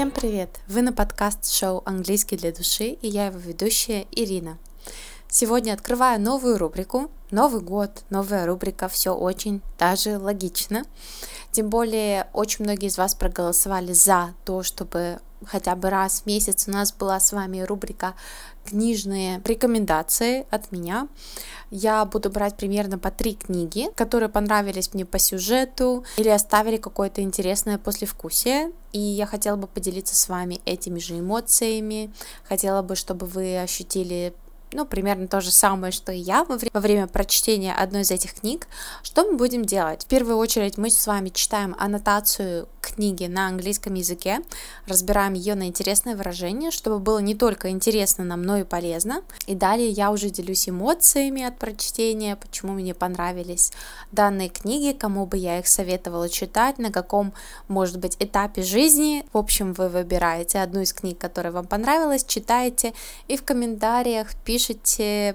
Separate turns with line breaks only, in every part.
Всем привет! Вы на подкаст-шоу «Английский для души» и я его ведущая Ирина. Сегодня открываю новую рубрику. Новый год, новая рубрика, все очень даже логично. Тем более, очень многие из вас проголосовали за то, чтобы хотя бы раз в месяц у нас была с вами рубрика книжные рекомендации от меня. Я буду брать примерно по три книги, которые понравились мне по сюжету или оставили какое-то интересное послевкусие. И я хотела бы поделиться с вами этими же эмоциями. Хотела бы, чтобы вы ощутили ну, примерно то же самое, что и я во, вре- во время прочтения одной из этих книг. Что мы будем делать? В первую очередь мы с вами читаем аннотацию книги на английском языке, разбираем ее на интересное выражение, чтобы было не только интересно нам, но и полезно. И далее я уже делюсь эмоциями от прочтения, почему мне понравились данные книги, кому бы я их советовала читать, на каком, может быть, этапе жизни. В общем, вы выбираете одну из книг, которая вам понравилась, читаете, и в комментариях пишите,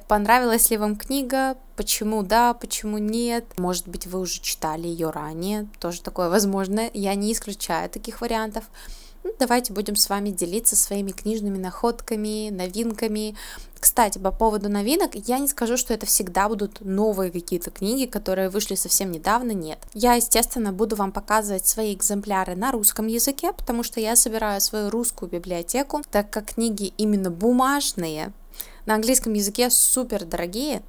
понравилась ли вам книга, почему да, почему нет. Может быть, вы уже читали ее ранее, тоже такое возможно. Я не исключаю таких вариантов. Ну, давайте будем с вами делиться своими книжными находками, новинками. Кстати, по поводу новинок, я не скажу, что это всегда будут новые какие-то книги, которые вышли совсем недавно, нет. Я, естественно, буду вам показывать свои экземпляры на русском языке, потому что я собираю свою русскую библиотеку, так как книги именно бумажные, на английском языке супер дорогие,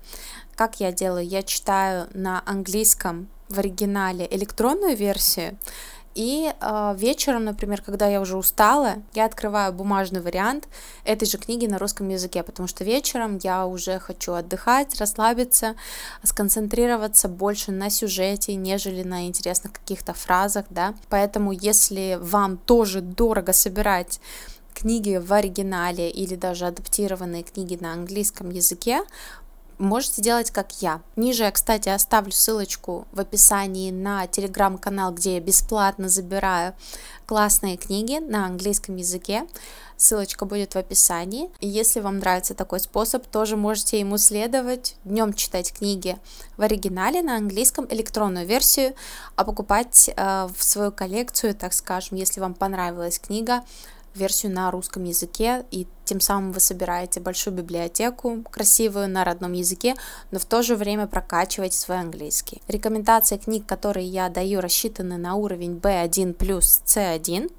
как я делаю? Я читаю на английском в оригинале электронную версию, и э, вечером, например, когда я уже устала, я открываю бумажный вариант этой же книги на русском языке, потому что вечером я уже хочу отдыхать, расслабиться, сконцентрироваться больше на сюжете, нежели на интересных каких-то фразах, да. Поэтому, если вам тоже дорого собирать книги в оригинале или даже адаптированные книги на английском языке, можете делать как я. Ниже я, кстати, оставлю ссылочку в описании на телеграм-канал, где я бесплатно забираю классные книги на английском языке. Ссылочка будет в описании. Если вам нравится такой способ, тоже можете ему следовать. Днем читать книги в оригинале на английском, электронную версию, а покупать э, в свою коллекцию, так скажем, если вам понравилась книга, версию на русском языке, и тем самым вы собираете большую библиотеку, красивую на родном языке, но в то же время прокачиваете свой английский. Рекомендации книг, которые я даю, рассчитаны на уровень B1 плюс C1,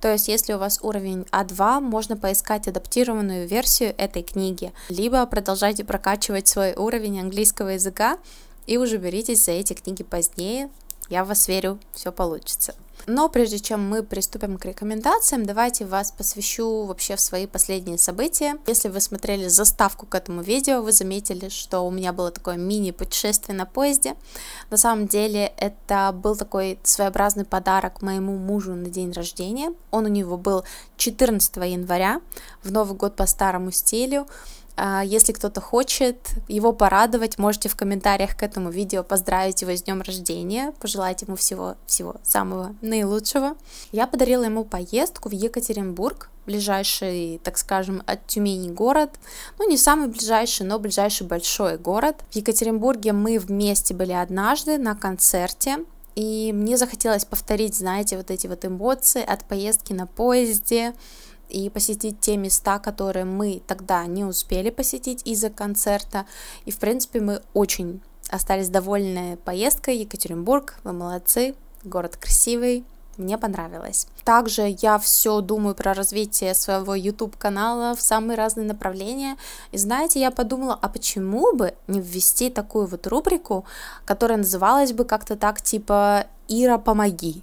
то есть если у вас уровень А2, можно поискать адаптированную версию этой книги, либо продолжайте прокачивать свой уровень английского языка, и уже беритесь за эти книги позднее. Я вас верю, все получится. Но прежде чем мы приступим к рекомендациям, давайте вас посвящу вообще в свои последние события. Если вы смотрели заставку к этому видео, вы заметили, что у меня было такое мини-путешествие на поезде. На самом деле это был такой своеобразный подарок моему мужу на день рождения. Он у него был 14 января, в Новый год по старому стилю. А, если кто-то хочет его порадовать, можете в комментариях к этому видео поздравить его с днем рождения, пожелать ему всего, всего самого наилучшего. Я подарила ему поездку в Екатеринбург, ближайший, так скажем, от Тюмени город. Ну, не самый ближайший, но ближайший большой город. В Екатеринбурге мы вместе были однажды на концерте. И мне захотелось повторить, знаете, вот эти вот эмоции от поездки на поезде, и посетить те места, которые мы тогда не успели посетить из-за концерта. И, в принципе, мы очень остались довольны поездкой. Екатеринбург, вы молодцы, город красивый, мне понравилось. Также я все думаю про развитие своего YouTube канала в самые разные направления. И знаете, я подумала, а почему бы не ввести такую вот рубрику, которая называлась бы как-то так типа «Ира, помоги».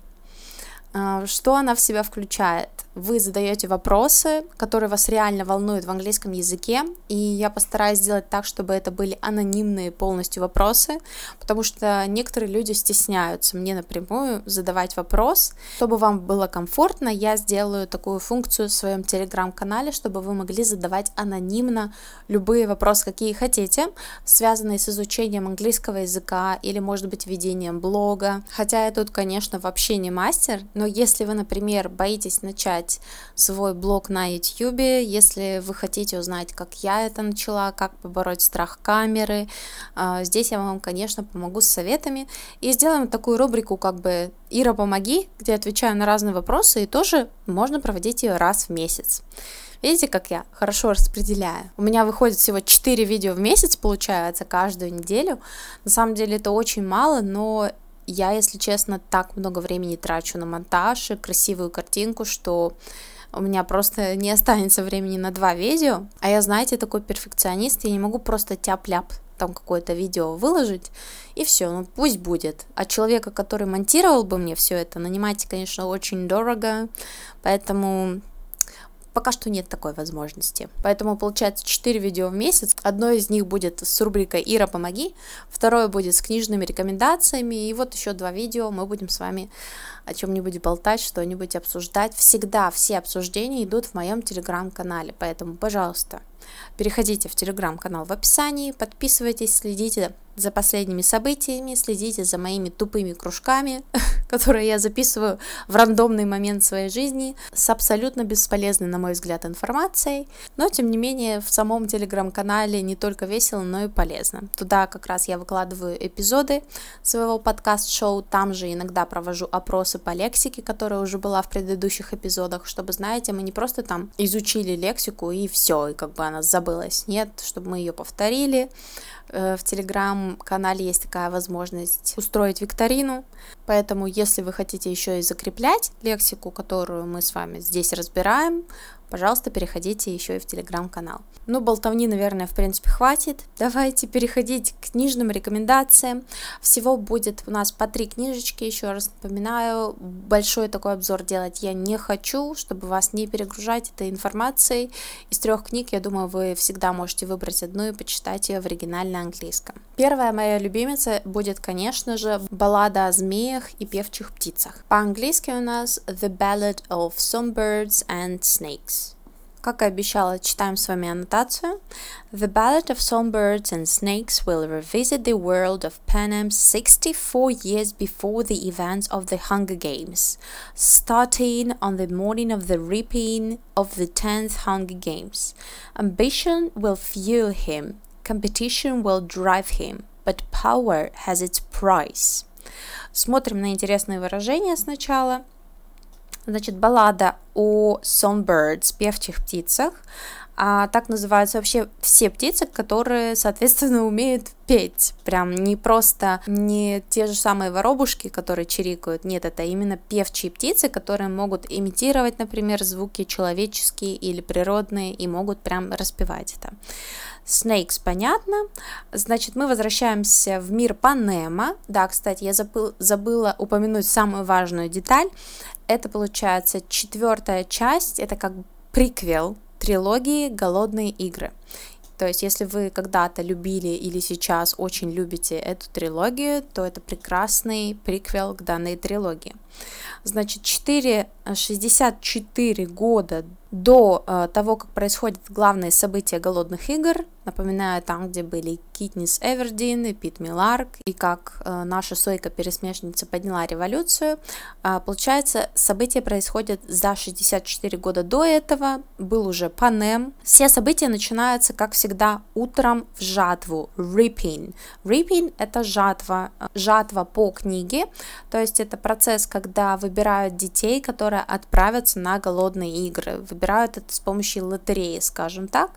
А, что она в себя включает? Вы задаете вопросы, которые вас реально волнуют в английском языке, и я постараюсь сделать так, чтобы это были анонимные полностью вопросы, потому что некоторые люди стесняются мне напрямую задавать вопрос. Чтобы вам было комфортно, я сделаю такую функцию в своем телеграм-канале, чтобы вы могли задавать анонимно любые вопросы, какие хотите, связанные с изучением английского языка или, может быть, ведением блога. Хотя я тут, конечно, вообще не мастер, но если вы, например, боитесь начать создать свой блог на YouTube, если вы хотите узнать, как я это начала, как побороть страх камеры. А, здесь я вам, конечно, помогу с советами. И сделаем такую рубрику, как бы «Ира, помоги», где отвечаю на разные вопросы, и тоже можно проводить ее раз в месяц. Видите, как я хорошо распределяю? У меня выходит всего 4 видео в месяц, получается, каждую неделю. На самом деле это очень мало, но я, если честно, так много времени трачу на монтаж и красивую картинку, что у меня просто не останется времени на два видео. А я, знаете, такой перфекционист, я не могу просто тяп-ляп там какое-то видео выложить, и все, ну пусть будет. А человека, который монтировал бы мне все это, нанимать, конечно, очень дорого, поэтому пока что нет такой возможности. Поэтому получается 4 видео в месяц. Одно из них будет с рубрикой «Ира, помоги», второе будет с книжными рекомендациями, и вот еще два видео мы будем с вами о чем-нибудь болтать, что-нибудь обсуждать. Всегда все обсуждения идут в моем телеграм-канале, поэтому, пожалуйста, переходите в телеграм-канал в описании, подписывайтесь, следите за последними событиями, следите за моими тупыми кружками, которые я записываю в рандомный момент своей жизни, с абсолютно бесполезной, на мой взгляд, информацией, но, тем не менее, в самом телеграм-канале не только весело, но и полезно. Туда как раз я выкладываю эпизоды своего подкаст-шоу, там же иногда провожу опросы по лексике, которая уже была в предыдущих эпизодах, чтобы, знаете, мы не просто там изучили лексику и все, и как бы она забылась, нет, чтобы мы ее повторили, Э, в телеграм-канале есть такая возможность устроить викторину, поэтому если вы хотите еще и закреплять лексику, которую мы с вами здесь разбираем, пожалуйста, переходите еще и в телеграм-канал. Ну, болтовни, наверное, в принципе, хватит. Давайте переходить к книжным рекомендациям. Всего будет у нас по три книжечки, еще раз напоминаю. Большой такой обзор делать я не хочу, чтобы вас не перегружать этой информацией. Из трех книг, я думаю, вы всегда можете выбрать одну и почитать ее в оригинальном английском. Первая моя любимица будет, конечно же, баллада о змеях и певчих птицах. По-английски у нас The Ballad of Songbirds and Snakes. Как и обещала, читаем с вами аннотацию. The Ballad of Songbirds and Snakes will revisit the world of Panem 64 years before the events of the Hunger Games, starting on the morning of the reaping of the 10th Hunger Games. Ambition will fuel him, competition will drive him, but power has its price. Смотрим на интересные выражения сначала. Значит, баллада о songbirds, певчих птицах. А так называются вообще все птицы, которые, соответственно, умеют петь. Прям не просто не те же самые воробушки, которые чирикают. Нет, это именно певчие птицы, которые могут имитировать, например, звуки человеческие или природные и могут прям распевать это. Snakes, понятно. Значит, мы возвращаемся в мир Панема. Да, кстати, я забыл, забыла упомянуть самую важную деталь. Это получается четвертая часть, это как приквел трилогии «Голодные игры». То есть, если вы когда-то любили или сейчас очень любите эту трилогию, то это прекрасный приквел к данной трилогии. Значит, 4, 64 года до э, того, как происходят главные события голодных игр, напоминаю, там, где были Китнис Эвердин и Пит Миларк, и как э, наша Сойка-пересмешница подняла революцию, э, получается, события происходят за 64 года до этого, был уже Панем. Все события начинаются, как всегда, утром в жатву, reaping. Reaping – это жатва, жатва по книге, то есть это процесс, когда выбирают детей, которые отправятся на голодные игры, выбирают это с помощью лотереи, скажем так,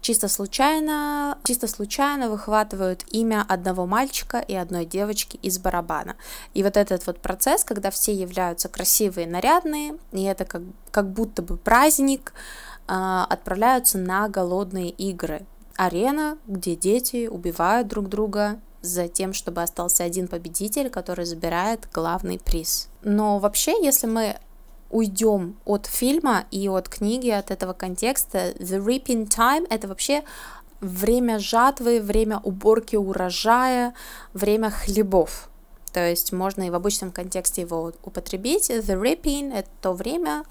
чисто случайно, чисто случайно выхватывают имя одного мальчика и одной девочки из барабана. И вот этот вот процесс, когда все являются красивые, нарядные, и это как, как будто бы праздник, а, отправляются на голодные игры. Арена, где дети убивают друг друга за тем, чтобы остался один победитель, который забирает главный приз. Но вообще, если мы уйдем от фильма и от книги, от этого контекста, The Reaping Time — это вообще время жатвы, время уборки урожая, время хлебов. То есть можно и в обычном контексте его употребить. The reaping – это то время,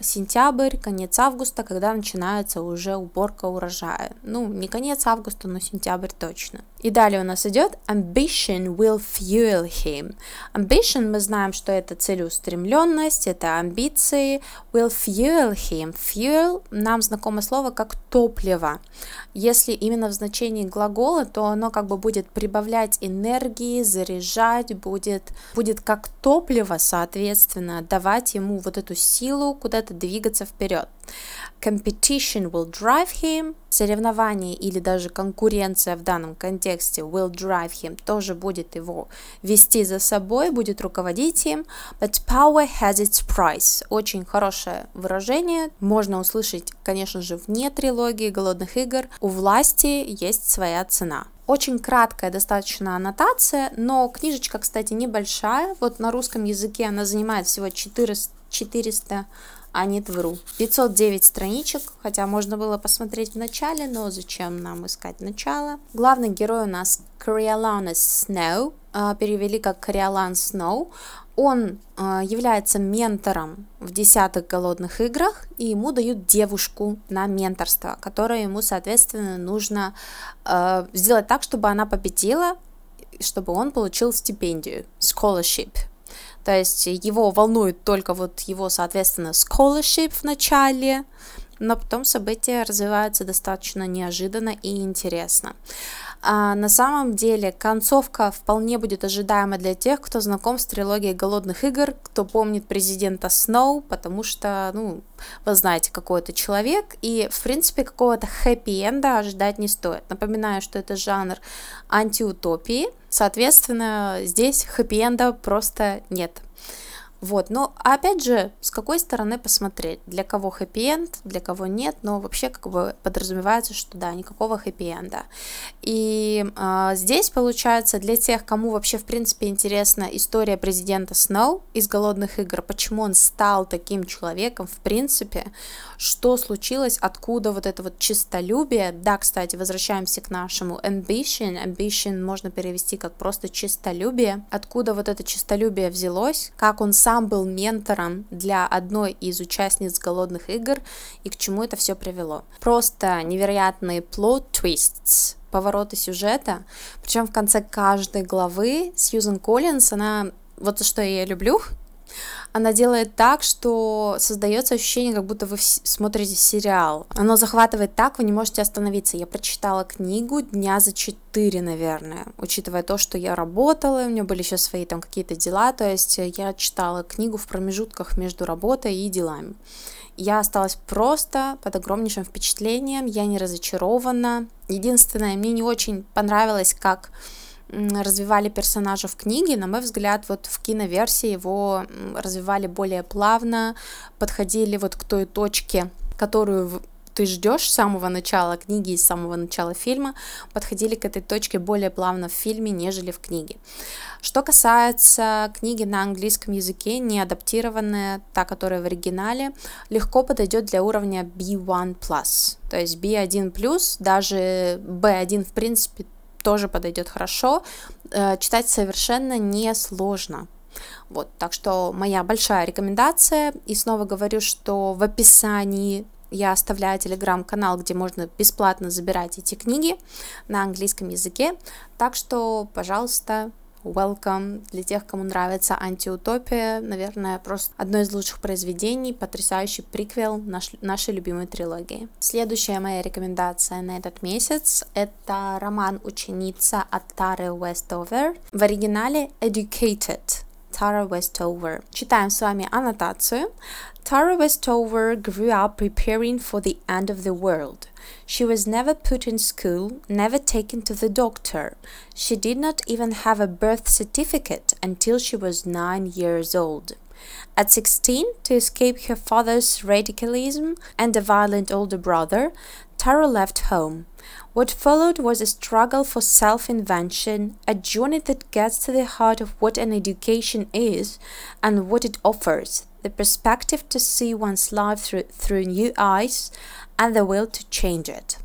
сентябрь, конец августа, когда начинается уже уборка урожая. Ну, не конец августа, но сентябрь точно. И далее у нас идет ambition will fuel him. Ambition мы знаем, что это целеустремленность, это амбиции. Will fuel him. Fuel нам знакомо слово как топливо. Если именно в значении глагола, то оно как бы будет прибавлять энергии, заряжать, будет, будет как топливо, соответственно, давать ему вот эту силу куда-то двигаться вперед. Competition will drive him. Соревнование или даже конкуренция в данном контексте will drive him тоже будет его вести за собой, будет руководить им. But power has its price. Очень хорошее выражение. Можно услышать, конечно же, вне трилогии голодных игр. У власти есть своя цена. Очень краткая достаточно аннотация, но книжечка, кстати, небольшая. Вот на русском языке она занимает всего 400, 400 а нет, вру. 509 страничек, хотя можно было посмотреть в начале, но зачем нам искать начало? Главный герой у нас Кориоланус Сноу, а, перевели как Кориолан Сноу. Он а, является ментором в десятых голодных играх, и ему дают девушку на менторство, которое ему, соответственно, нужно а, сделать так, чтобы она победила, чтобы он получил стипендию, scholarship, то есть его волнует только вот его, соответственно, scholarship в начале, но потом события развиваются достаточно неожиданно и интересно. А на самом деле концовка вполне будет ожидаема для тех, кто знаком с трилогией голодных игр, кто помнит президента Сноу, потому что, ну, вы знаете, какой это человек, и, в принципе, какого-то хэппи-энда ожидать не стоит. Напоминаю, что это жанр антиутопии, соответственно, здесь хэппи-энда просто нет. Вот, но опять же, с какой стороны посмотреть, для кого хэппи-энд, для кого нет, но вообще как бы подразумевается, что да, никакого хэппи-энда. И э, здесь получается для тех, кому вообще в принципе интересна история президента Сноу из «Голодных игр», почему он стал таким человеком в принципе, что случилось, откуда вот это вот чистолюбие, да, кстати, возвращаемся к нашему ambition, ambition можно перевести как просто чистолюбие, откуда вот это чистолюбие взялось, как он сам сам был ментором для одной из участниц голодных игр и к чему это все привело. Просто невероятные twists, повороты сюжета, причем в конце каждой главы Сьюзен Коллинс, она вот за что я люблю, она делает так, что создается ощущение, как будто вы смотрите сериал. Оно захватывает так, вы не можете остановиться. Я прочитала книгу дня за четыре, наверное, учитывая то, что я работала, у меня были еще свои там какие-то дела, то есть я читала книгу в промежутках между работой и делами. Я осталась просто под огромнейшим впечатлением, я не разочарована. Единственное, мне не очень понравилось, как развивали персонажа в книге, на мой взгляд, вот в киноверсии его развивали более плавно, подходили вот к той точке, которую ты ждешь с самого начала книги и с самого начала фильма, подходили к этой точке более плавно в фильме, нежели в книге. Что касается книги на английском языке, не адаптированная, та, которая в оригинале, легко подойдет для уровня B1+. То есть B1+, даже B1 в принципе тоже подойдет хорошо. Э, читать совершенно не сложно. Вот, так что моя большая рекомендация. И снова говорю, что в описании я оставляю телеграм-канал, где можно бесплатно забирать эти книги на английском языке. Так что, пожалуйста, Welcome. Для тех, кому нравится антиутопия, наверное, просто одно из лучших произведений, потрясающий приквел наш, нашей любимой трилогии. Следующая моя рекомендация на этот месяц — это роман «Ученица» от Тары Вестовер. В оригинале «Educated». Tara Westover. Читаем с вами аннотацию. Tara Westover grew up preparing for the end of the world. She was never put in school, never taken to the doctor. She did not even have a birth certificate until she was nine years old. At 16, to escape her father's radicalism and a violent older brother, Tara left home. What followed was a struggle for self invention, a journey that gets to the heart of what an education is and what it offers the perspective to see one's life through, through new eyes, and the will to change it.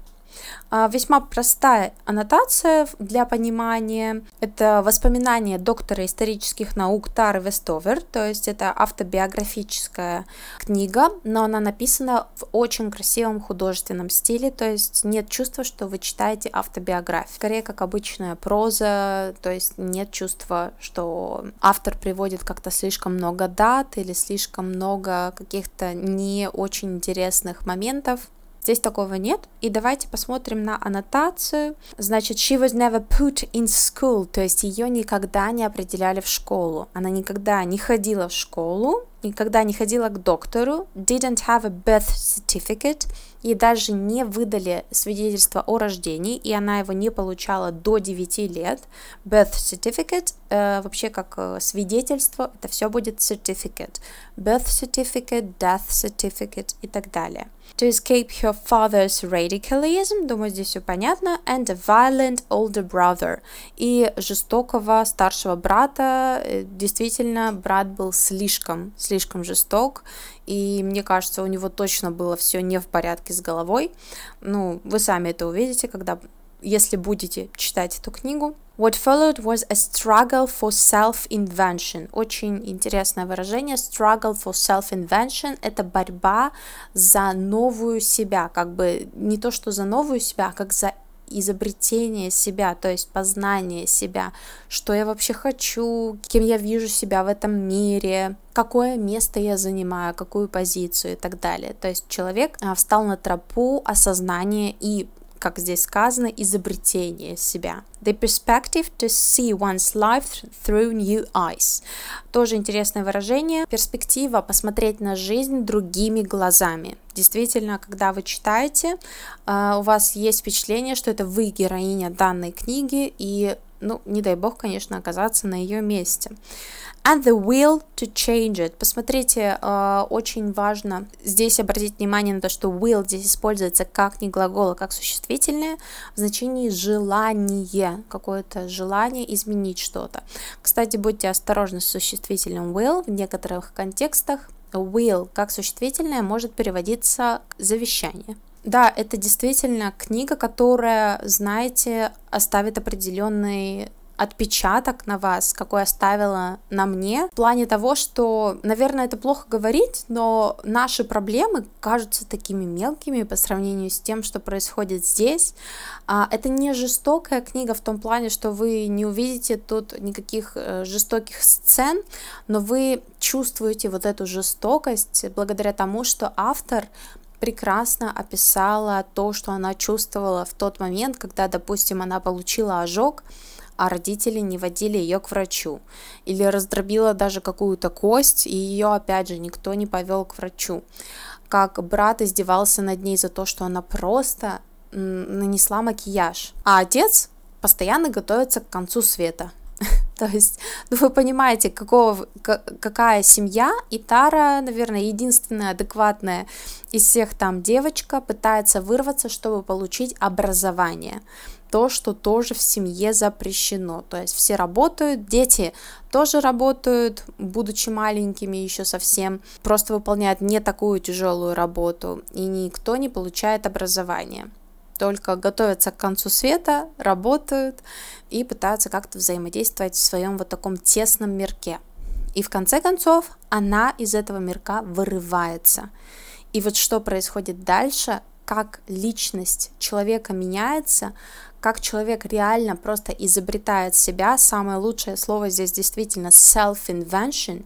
А, весьма простая аннотация для понимания. Это воспоминания доктора исторических наук Тары Вестовер, то есть это автобиографическая книга, но она написана в очень красивом художественном стиле, то есть нет чувства, что вы читаете автобиографию. Скорее, как обычная проза, то есть нет чувства, что автор приводит как-то слишком много дат или слишком много каких-то не очень интересных моментов. Здесь такого нет. И давайте посмотрим на аннотацию. Значит, she was never put in school, то есть ее никогда не определяли в школу. Она никогда не ходила в школу, никогда не ходила к доктору, didn't have a birth certificate, ей даже не выдали свидетельство о рождении, и она его не получала до 9 лет. Birth certificate, вообще как э, свидетельство, это все будет certificate. Birth certificate, death certificate и так далее. To escape her father's radicalism, думаю, здесь все понятно, and a violent older brother. И жестокого старшего брата, э, действительно, брат был слишком, слишком жесток, и мне кажется, у него точно было все не в порядке с головой. Ну, вы сами это увидите, когда если будете читать эту книгу. What followed was a struggle for self-invention. Очень интересное выражение. Struggle for self-invention – это борьба за новую себя, как бы не то, что за новую себя, а как за изобретение себя, то есть познание себя, что я вообще хочу, кем я вижу себя в этом мире, какое место я занимаю, какую позицию и так далее. То есть человек а, встал на тропу осознания и как здесь сказано, изобретение себя. The perspective to see one's life through new eyes. Тоже интересное выражение. Перспектива посмотреть на жизнь другими глазами. Действительно, когда вы читаете, а, у вас есть впечатление, что это вы героиня данной книги, и, ну, не дай бог, конечно, оказаться на ее месте and the will to change it. Посмотрите, э, очень важно здесь обратить внимание на то, что will здесь используется как не глагол, а как существительное в значении желание, какое-то желание изменить что-то. Кстати, будьте осторожны с существительным will в некоторых контекстах. Will как существительное может переводиться завещание. Да, это действительно книга, которая, знаете, оставит определенный отпечаток на вас, какой оставила на мне, в плане того, что, наверное, это плохо говорить, но наши проблемы кажутся такими мелкими по сравнению с тем, что происходит здесь. А, это не жестокая книга в том плане, что вы не увидите тут никаких э, жестоких сцен, но вы чувствуете вот эту жестокость благодаря тому, что автор прекрасно описала то, что она чувствовала в тот момент, когда, допустим, она получила ожог, а родители не водили ее к врачу. Или раздробила даже какую-то кость, и ее опять же никто не повел к врачу. Как брат издевался над ней за то, что она просто нанесла макияж. А отец постоянно готовится к концу света. То есть, ну вы понимаете, какого, какая семья, и Тара, наверное, единственная адекватная из всех там девочка пытается вырваться, чтобы получить образование то, что тоже в семье запрещено. То есть все работают, дети тоже работают, будучи маленькими еще совсем, просто выполняют не такую тяжелую работу, и никто не получает образование. Только готовятся к концу света, работают и пытаются как-то взаимодействовать в своем вот таком тесном мирке. И в конце концов она из этого мирка вырывается. И вот что происходит дальше, как личность человека меняется, как человек реально просто изобретает себя. Самое лучшее слово здесь действительно self-invention,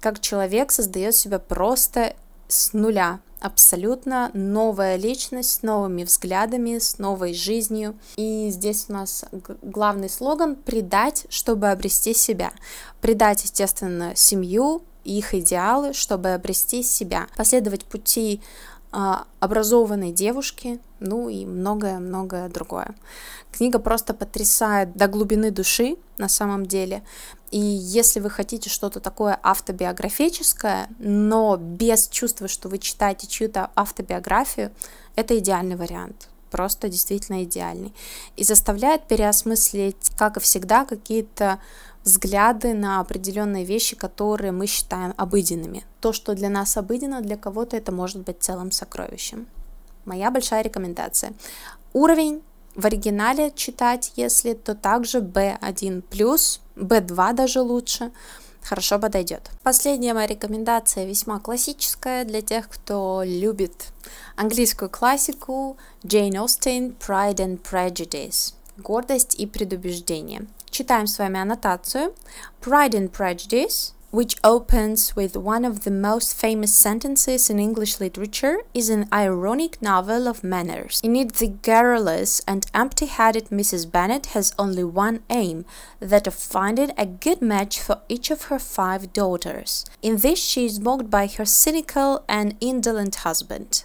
как человек создает себя просто с нуля, абсолютно новая личность с новыми взглядами, с новой жизнью. И здесь у нас главный слоган «предать, чтобы обрести себя». Предать, естественно, семью, их идеалы, чтобы обрести себя. Последовать пути образованной девушки, ну и многое-многое другое. Книга просто потрясает до глубины души на самом деле. И если вы хотите что-то такое автобиографическое, но без чувства, что вы читаете чью-то автобиографию, это идеальный вариант просто действительно идеальный. И заставляет переосмыслить, как и всегда, какие-то взгляды на определенные вещи, которые мы считаем обыденными. То, что для нас обыденно, для кого-то это может быть целым сокровищем. Моя большая рекомендация. Уровень в оригинале читать, если, то также B1+, B2 даже лучше, хорошо подойдет. Последняя моя рекомендация весьма классическая для тех, кто любит английскую классику Jane Austen Pride and Prejudice. Гордость и предубеждение. Читаем с вами аннотацию. Pride and Prejudice which opens with one of the most famous sentences in English literature, is an ironic novel of manners. In it, the garrulous and empty headed Mrs. Bennet has only one aim that of finding a good match for each of her five daughters. In this, she is mocked by her cynical and indolent husband.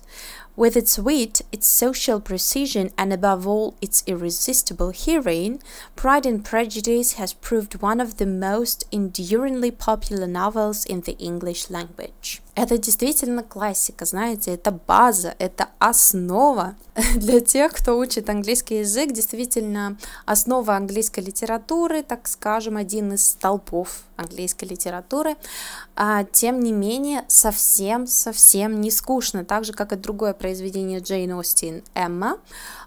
With its wit, its social precision, and above all, its irresistible heroine, Pride and Prejudice has proved one of the most enduringly popular novels in the English language. Это действительно классика, знаете, это база, это основа для тех, кто учит английский язык, действительно основа английской литературы, так скажем, один из столпов английской литературы. А, тем не менее, совсем-совсем не скучно, так же, как и другое произведение Джейн Остин «Эмма»,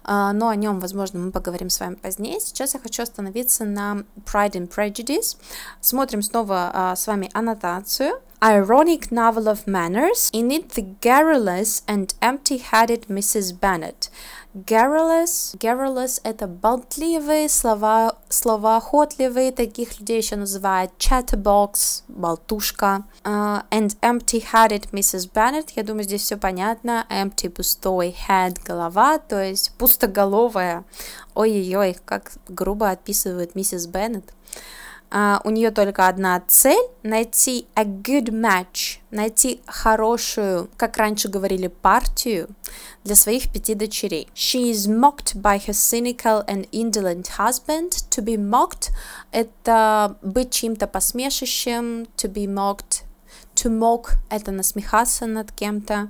а, но о нем, возможно, мы поговорим с вами позднее. Сейчас я хочу остановиться на Pride and Prejudice. Смотрим снова а, с вами аннотацию ironic novel of manners. In it, the garrulous and empty-headed Mrs. Bennet. Garrulous, garrulous – это болтливые слова, словоохотливые, таких людей еще называют chatterbox, болтушка. Uh, and empty-headed Mrs. Bennet, я думаю, здесь все понятно. Empty – пустой, head – голова, то есть пустоголовая. Ой-ой-ой, как грубо отписывает миссис Беннет. Uh, у нее только одна цель – найти a good match, найти хорошую, как раньше говорили, партию для своих пяти дочерей. She is mocked by her cynical and indolent husband. To be mocked – это быть чьим-то посмешищем, to be mocked To mock – это насмехаться над кем-то.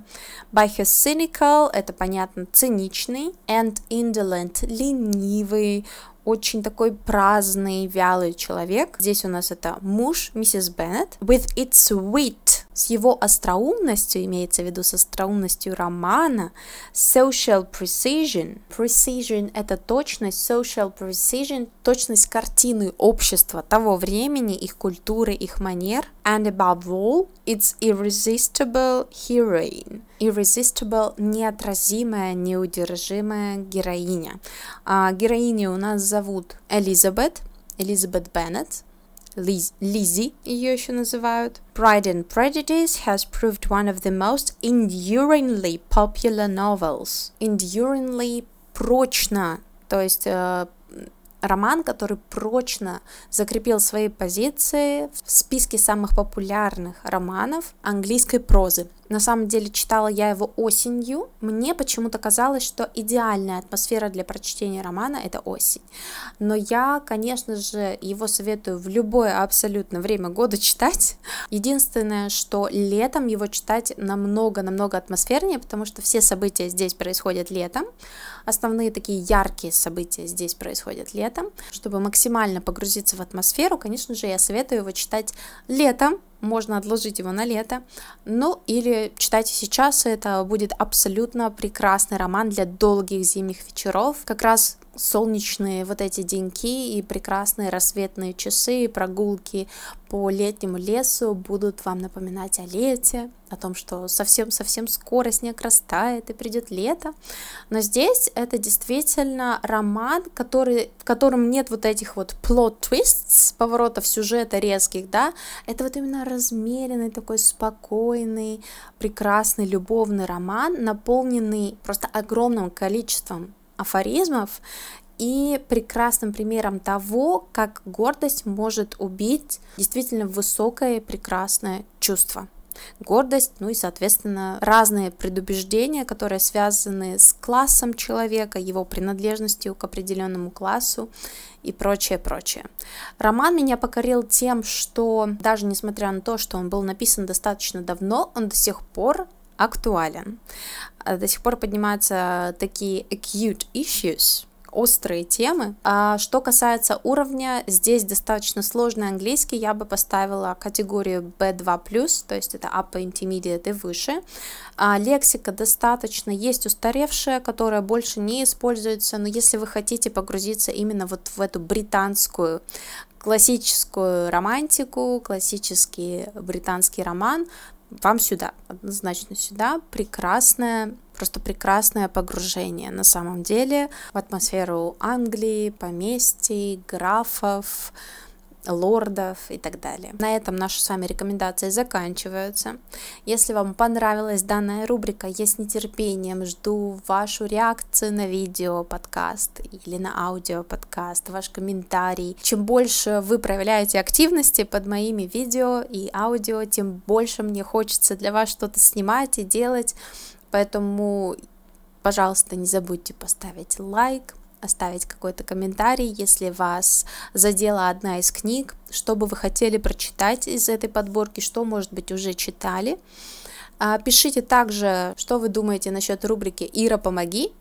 By her cynical – это, понятно, циничный. And indolent – ленивый, очень такой праздный, вялый человек. Здесь у нас это муж миссис Беннет. With its wit, с его остроумностью, имеется в виду с остроумностью романа, social precision. Precision — это точность, social precision — точность картины общества того времени, их культуры, их манер. And above all, it's irresistible heroine. Irresistible — неотразимая, неудержимая героиня. А, героиню у нас зовут Элизабет, Элизабет Беннет. Liz, Lizzie ее еще называют. Pride and Prejudice has proved one of the most enduringly popular novels. Enduringly прочно, то есть э, роман, который прочно закрепил свои позиции в списке самых популярных романов английской прозы. На самом деле читала я его осенью. Мне почему-то казалось, что идеальная атмосфера для прочтения романа это осень. Но я, конечно же, его советую в любое абсолютно время года читать. Единственное, что летом его читать намного-намного атмосфернее, потому что все события здесь происходят летом. Основные такие яркие события здесь происходят летом. Чтобы максимально погрузиться в атмосферу, конечно же, я советую его читать летом, можно отложить его на лето. Ну, или читайте сейчас, это будет абсолютно прекрасный роман для долгих зимних вечеров. Как раз солнечные вот эти деньки и прекрасные рассветные часы, прогулки по летнему лесу будут вам напоминать о лете, о том, что совсем-совсем скоро снег растает и придет лето. Но здесь это действительно роман, который, в котором нет вот этих вот plot twists, поворотов сюжета резких, да, это вот именно размеренный такой спокойный, прекрасный любовный роман, наполненный просто огромным количеством афоризмов и прекрасным примером того, как гордость может убить действительно высокое прекрасное чувство. Гордость, ну и, соответственно, разные предубеждения, которые связаны с классом человека, его принадлежностью к определенному классу и прочее, прочее. Роман меня покорил тем, что даже несмотря на то, что он был написан достаточно давно, он до сих пор актуален. До сих пор поднимаются такие acute issues, острые темы. А что касается уровня, здесь достаточно сложный английский, я бы поставила категорию B2+, то есть это Upper Intermediate и выше. А лексика достаточно есть устаревшая, которая больше не используется, но если вы хотите погрузиться именно вот в эту британскую классическую романтику, классический британский роман, вам сюда, однозначно сюда, прекрасное, просто прекрасное погружение на самом деле в атмосферу Англии, поместий, графов, лордов и так далее. На этом наши с вами рекомендации заканчиваются. Если вам понравилась данная рубрика, я с нетерпением жду вашу реакцию на видео подкаст или на аудио подкаст, ваш комментарий. Чем больше вы проявляете активности под моими видео и аудио, тем больше мне хочется для вас что-то снимать и делать. Поэтому, пожалуйста, не забудьте поставить лайк, оставить какой-то комментарий, если вас задела одна из книг, что бы вы хотели прочитать из этой подборки, что, может быть, уже читали. А, пишите также, что вы думаете насчет рубрики «Ира, помоги».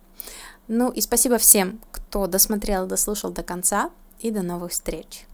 Ну и спасибо всем, кто досмотрел, дослушал до конца, и до новых встреч!